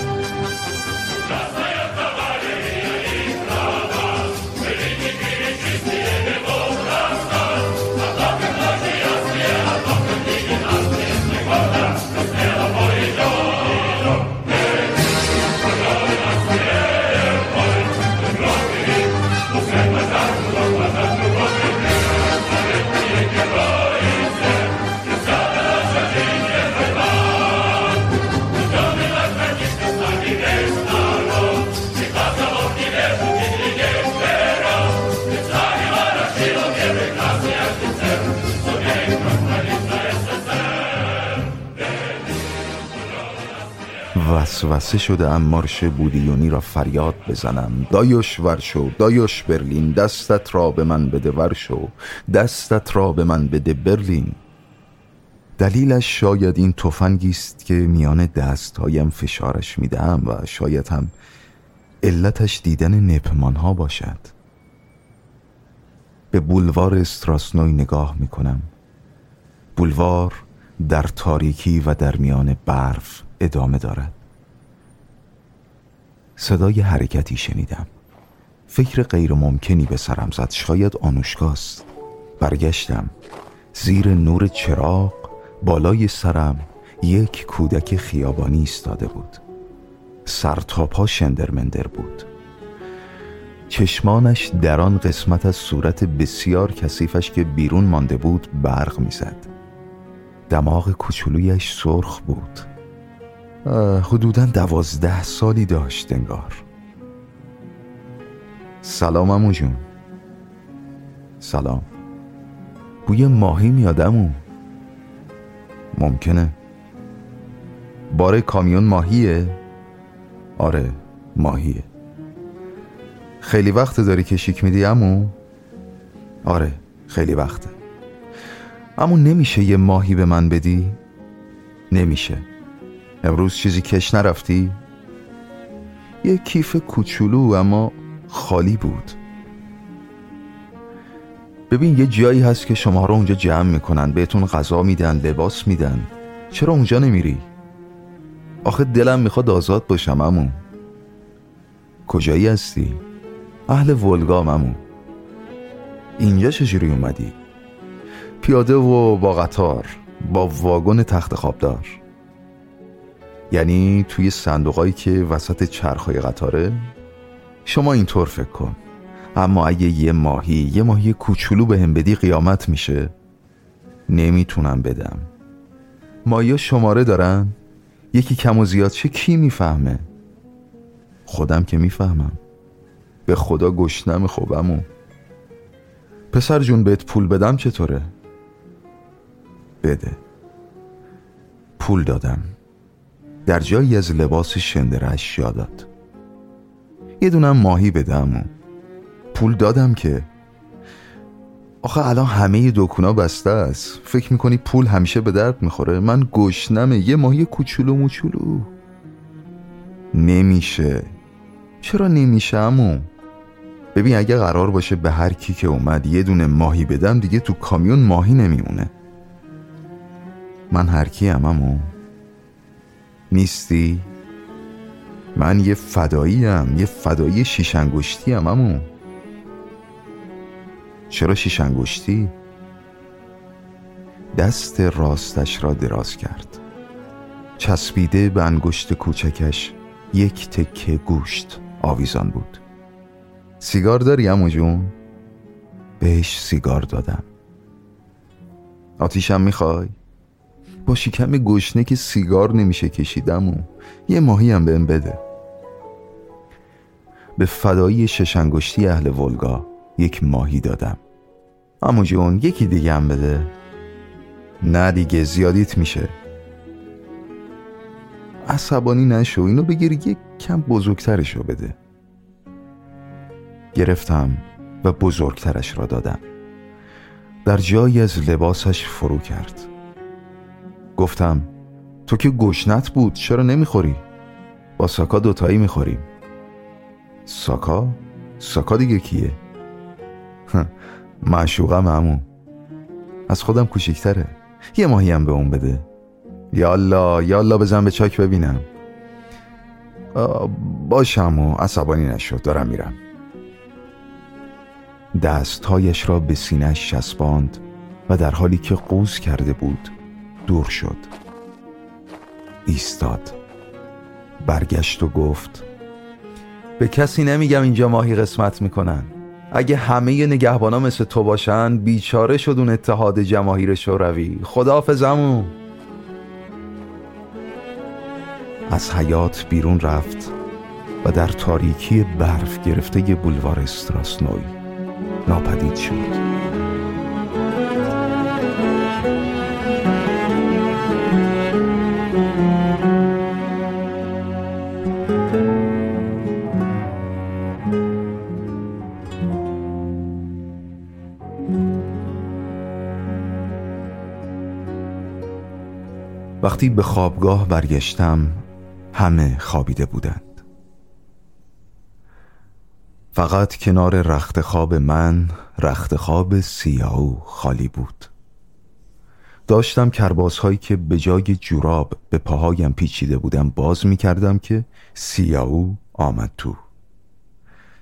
[SPEAKER 1] وسوسه شده ام مارش بودیونی را فریاد بزنم. دایوش ورشو دایوش برلین دستت را به من بده ورشو دستت را به من بده برلین. دلیلش شاید این تفنگی است که میان دستهایم فشارش می‌دهم و شاید هم علتش دیدن نپمان ها باشد. به بولوار استراسنوی نگاه می‌کنم. بولوار در تاریکی و در میان برف ادامه دارد. صدای حرکتی شنیدم. فکر غیر ممکنی به سرم زد. شاید آنوشکاست برگشتم. زیر نور چراغ بالای سرم یک کودک خیابانی ایستاده بود. سر تا پا شندرمندر بود. چشمانش در آن قسمت از صورت بسیار کثیفش که بیرون مانده بود برق می‌زد. دماغ کوچولویش سرخ بود. حدودا دوازده سالی داشت انگار. سلام امو جون. سلام. بوی ماهی میادمو. ممکنه. بار کامیون ماهیه؟ آره ماهیه. خیلی وقت داری کشیک میدی امو؟ آره خیلی وقته. امو نمیشه یه ماهی به من بدی؟ نمیشه. امروز چیزی کش نرفتی؟ یه کیف کوچولو اما خالی بود ببین یه جایی هست که شما رو اونجا جمع می‌کنن بهتون غذا میدن لباس میدن چرا اونجا نمیری؟ آخه دلم می‌خواد آزاد باشم امو کجایی هستی؟ اهل ولگا امو اینجا چجوری اومدی؟ پیاده و با قطار با واگن تخت خوابدار یعنی توی صندوقایی که وسط چرخهای قطاره؟ شما اینطور فکر کن. اما اگه یه ماهی یه ماهی کوچولو به هم بدی قیامت میشه. نمی‌تونم بدم. ماهی شماره دارن؟ یکی کم و زیاد چه کی می‌فهمه؟ خودم که می‌فهمم. به خدا گشنم خوبمو. پسر جون بهت پول بدم چطوره؟ بده. پول دادم. در جایی از لباس شندره اشیا داد. یه دونم ماهی بدم پول دادم که آخه الان همه دکونا بسته است. فکر می‌کنی پول همیشه به درد می‌خوره؟ من گشنمه. یه ماهی کوچولو موچولو. نمیشه. چرا نمیشه امو ببین اگه قرار باشه به هر کی که اومد یه دونه ماهی بدم دیگه تو کامیون ماهی نمیمونه. من هر کی امو نیستی من یه فدایی ام یه فدایی شیشنگشتی ام امو چرا شیشنگشتی؟ دست راستش را دراز کرد چسبیده به انگشت کوچکش یک تکه گوشت آویزان بود سیگار داری امو جون؟ بهش سیگار دادم آتیشم می‌خوای؟ با شکم گشنه که سیگار نمیشه کشیدم و یه ماهی هم بهم بده. به فدایی ششنگشتی اهل ولگا یک ماهی دادم. اما جون یکی دیگه هم بده. نه دیگه زیادیت میشه. عصبانی نشو اینو بگیر یک کم بزرگترشو بده. گرفتم و بزرگترش را دادم. در جایی از لباسش فرو کرد. گفتم تو که گشنت بود چرا نمی‌خوری؟ با ساکا دوتایی می‌خوریم ساکا؟ ساکا دیگه کیه؟ معشوقم همون از خودم کوچیکتره یه ماهی هم به اون بده یالا یالا بزن به چاک ببینم باشم و عصبانی نشد دارم میرم دستهایش را به سینهش چسباند و در حالی که قوز کرده بود دور شد. ایستاد. برگشت و گفت به کسی نمیگم اینجا ماهی قسمت می‌کنن. اگه همه نگهبانا مثل تو باشن بیچاره شد اون اتحاد جماهیر شوروی. خداحافظمون. از حیات بیرون رفت و در تاریکی برف گرفته بولوار استراسنوی ناپدید شد. وقتی به خوابگاه برگشتم همه خوابیده بودند. فقط کنار رخت خواب من رخت خواب سیاهو خالی بود. داشتم کرباسهایی که به جای جوراب به پاهایم پیچیده بودم باز می کردم که سیاهو آمد تو.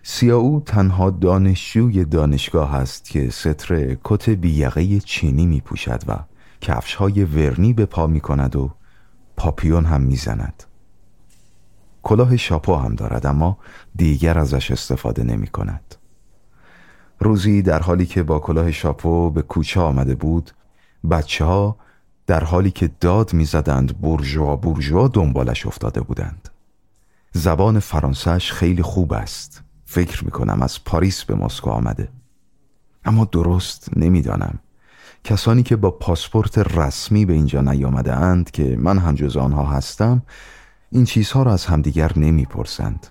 [SPEAKER 1] سیاهو تنها دانشجوی دانشگاه است که ستر کت بیقه چینی می پوشد و کفش های ورنی به پا می کند و پاپیون هم می زند. کلاه شاپو هم دارد اما دیگر ازش استفاده نمی کند. روزی در حالی که با کلاه شاپو به کوچه آمده بود بچه ها در حالی که داد می‌زدند بورژوا بورژوا دنبالش افتاده بودند زبان فرانسهش خیلی خوب است فکر می کنم از پاریس به مسکو آمده اما درست نمی‌دانم کسانی که با پاسپورت رسمی به اینجا نیامده اند که من هم جز آنها هستم این چیزها را از همدیگر نمی‌پرسند.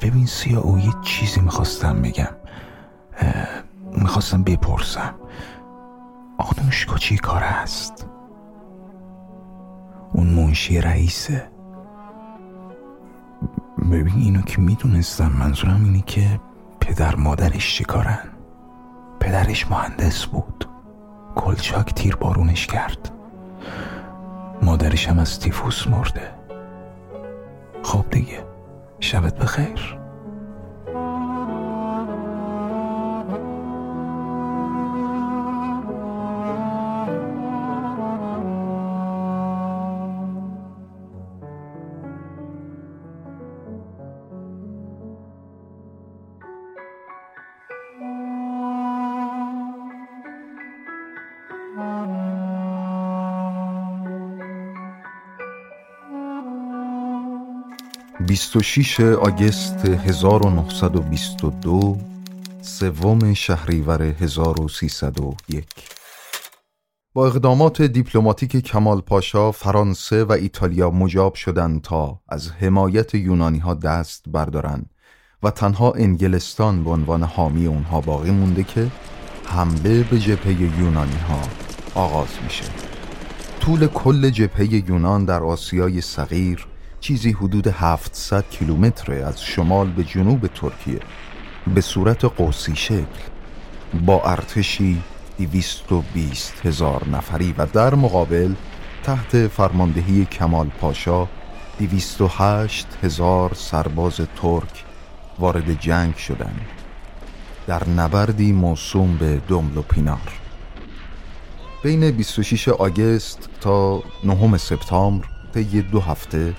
[SPEAKER 1] ببین سیا او یه چیزی می‌خواستم بگم. می‌خواستم بپرسم. آنوشکا چی کار است؟ اون منشی رئیسه. ببین اینو که می‌دونستم منظورم اینه که پدر مادرش چیکارن پدرش مهندس بود. کلچاک تیر بارونش کرد. مادرش هم از تیفوس مرده. خب دیگه شبت بخیر. بیست و شیش آگست 1922 سوم شهریور 1301 با اقدامات دیپلماتیک کمال پاشا فرانسه و ایتالیا مجاب شدند تا از حمایت یونانی ها دست بردارند و تنها انگلستان به عنوان حامی اونها باقی مونده که حمله به جبهه یونانی ها آغاز میشه. طول کل جبهه یونان در آسیای صغیر چیزی حدود 700 کیلومتر از شمال به جنوب ترکیه به صورت قوسی شکل با ارتشی 220 هزار نفری و در مقابل تحت فرماندهی کمال پاشا 208 هزار سرباز ترک وارد جنگ شدند. در نبردی موسوم به دمل و پینار. بین 26 آگست تا 9 سپتامبر طی دو هفته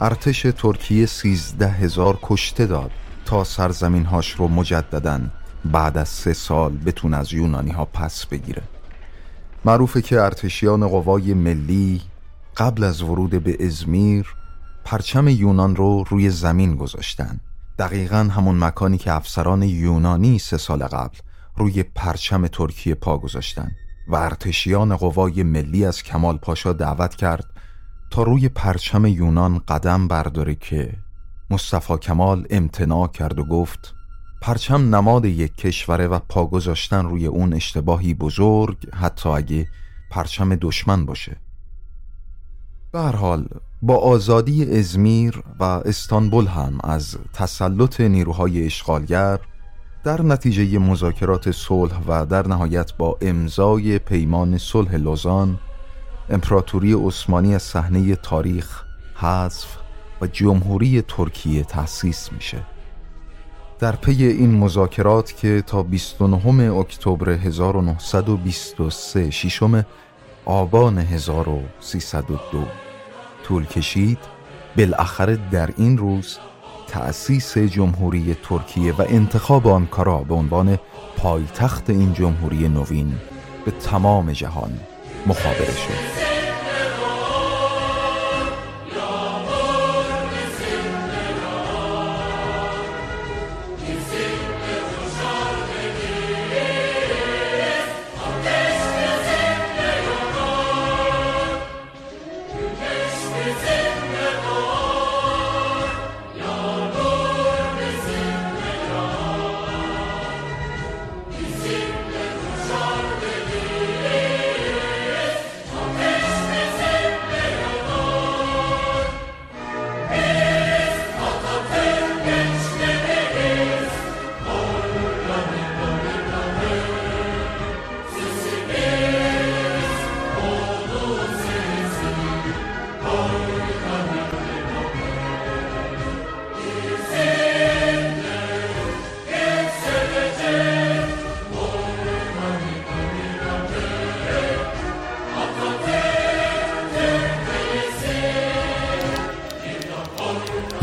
[SPEAKER 1] ارتش ترکیه 13 هزار کشته داد تا سرزمین هاش رو مجددا بعد از سه سال بتون از یونانی ها پس بگیره. معروفه که ارتشیان قوای ملی قبل از ورود به ازمیر پرچم یونان رو روی زمین گذاشتن. دقیقا همون مکانی که افسران یونانی سه سال قبل روی پرچم ترکیه پا گذاشتن و ارتشیان قوای ملی از کمال پاشا دعوت کرد تا روی پرچم یونان قدم برداره که مصطفی کمال امتناع کرد و گفت پرچم نماد یک کشوره و پا گذاشتن روی اون اشتباهی بزرگ حتی اگه پرچم دشمن باشه. به حال با آزادی ازمیر و استانبول هم از تسلط نیروهای اشغالگر در نتیجه مذاکرات صلح و در نهایت با امضای پیمان صلح لوزان امپراتوری عثمانی از صحنه تاریخ حذف و جمهوری ترکیه تأسیس میشه. در پی این مذاکرات که تا 29 اکتبر 1923 ششم آبان 1302 طول کشید بالاخره در این روز تأسیس جمهوری ترکیه و انتخاب آنکارا به عنوان پایتخت این جمهوری نوین به تمام جهان مخابره شد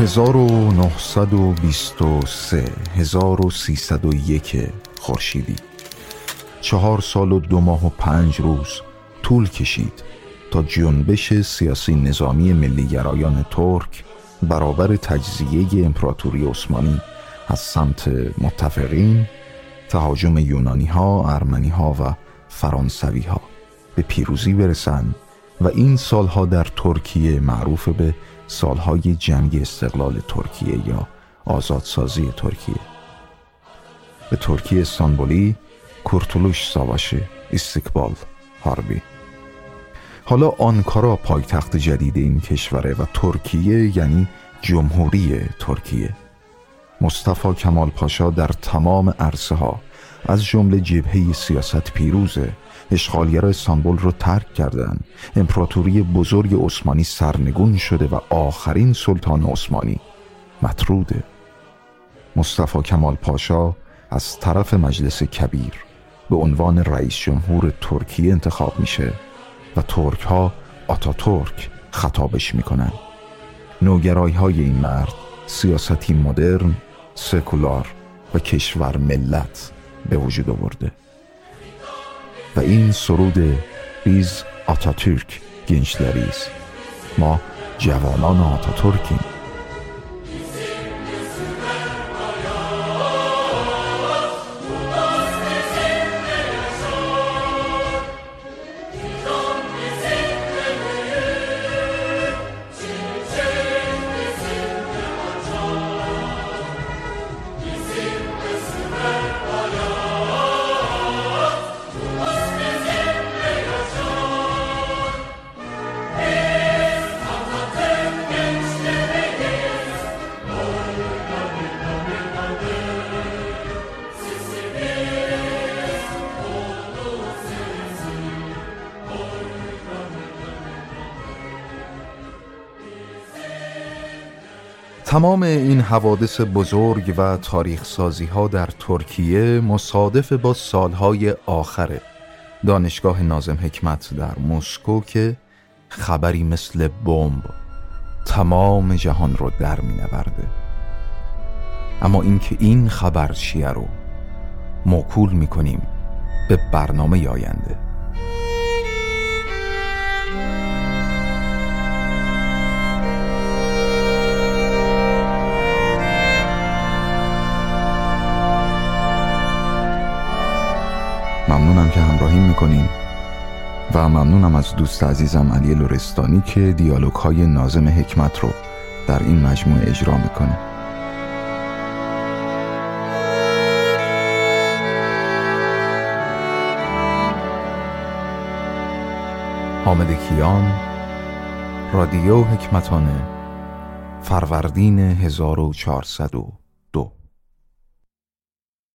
[SPEAKER 1] 1923 1301 خورشیدی. چهار سال و دو ماه و پنج روز طول کشید تا جنبش سیاسی نظامی ملیگرایان ترک برابر تجزیه امپراتوری عثمانی از سمت متفقین تهاجم یونانی ها، ارمنی ها و فرانسوی ها به پیروزی برسند و این سالها در ترکیه معروف به سالهای جنگ استقلال ترکیه یا آزادسازی ترکیه. به ترکیه استانبولی کرتولوش ساواش استقبال هاربی حالا آنکارا پایتخت جدید این کشوره و ترکیه یعنی جمهوری ترکیه. مصطفی کمال پاشا در تمام عرصه ها از جمله جبهه سیاست پیروزه اشغالگرا استانبول رو ترک کردند امپراتوری بزرگ عثمانی سرنگون شده و آخرین سلطان عثمانی. مطروده. مصطفی کمال پاشا از طرف مجلس کبیر به عنوان رئیس جمهور ترکیه انتخاب میشه و ترک ها آتا ترک خطابش می‌کنن. نوگرای های این مرد سیاستی مدرن سکولار و کشور ملت به وجود آورده. و این سرود بیز آتاتورک گنچلریز ما جوانان آتاتورکیم. تمام این حوادث بزرگ و تاریخ سازی ها در ترکیه مصادف با سالهای آخر دانشگاه نازم حکمت در مسکو که خبری مثل بمب تمام جهان رو در می نورده. اما اینکه این خبر چیه رو موکول می کنیم به برنامه آینده ممنونم که همراهی می‌کنین و ممنونم از دوست عزیزم علی لورستانی که دیالوگ های نازم حکمت رو در این مجموعه اجرا می‌کنه. حامد کیان رادیو حکمتانه فروردین 1400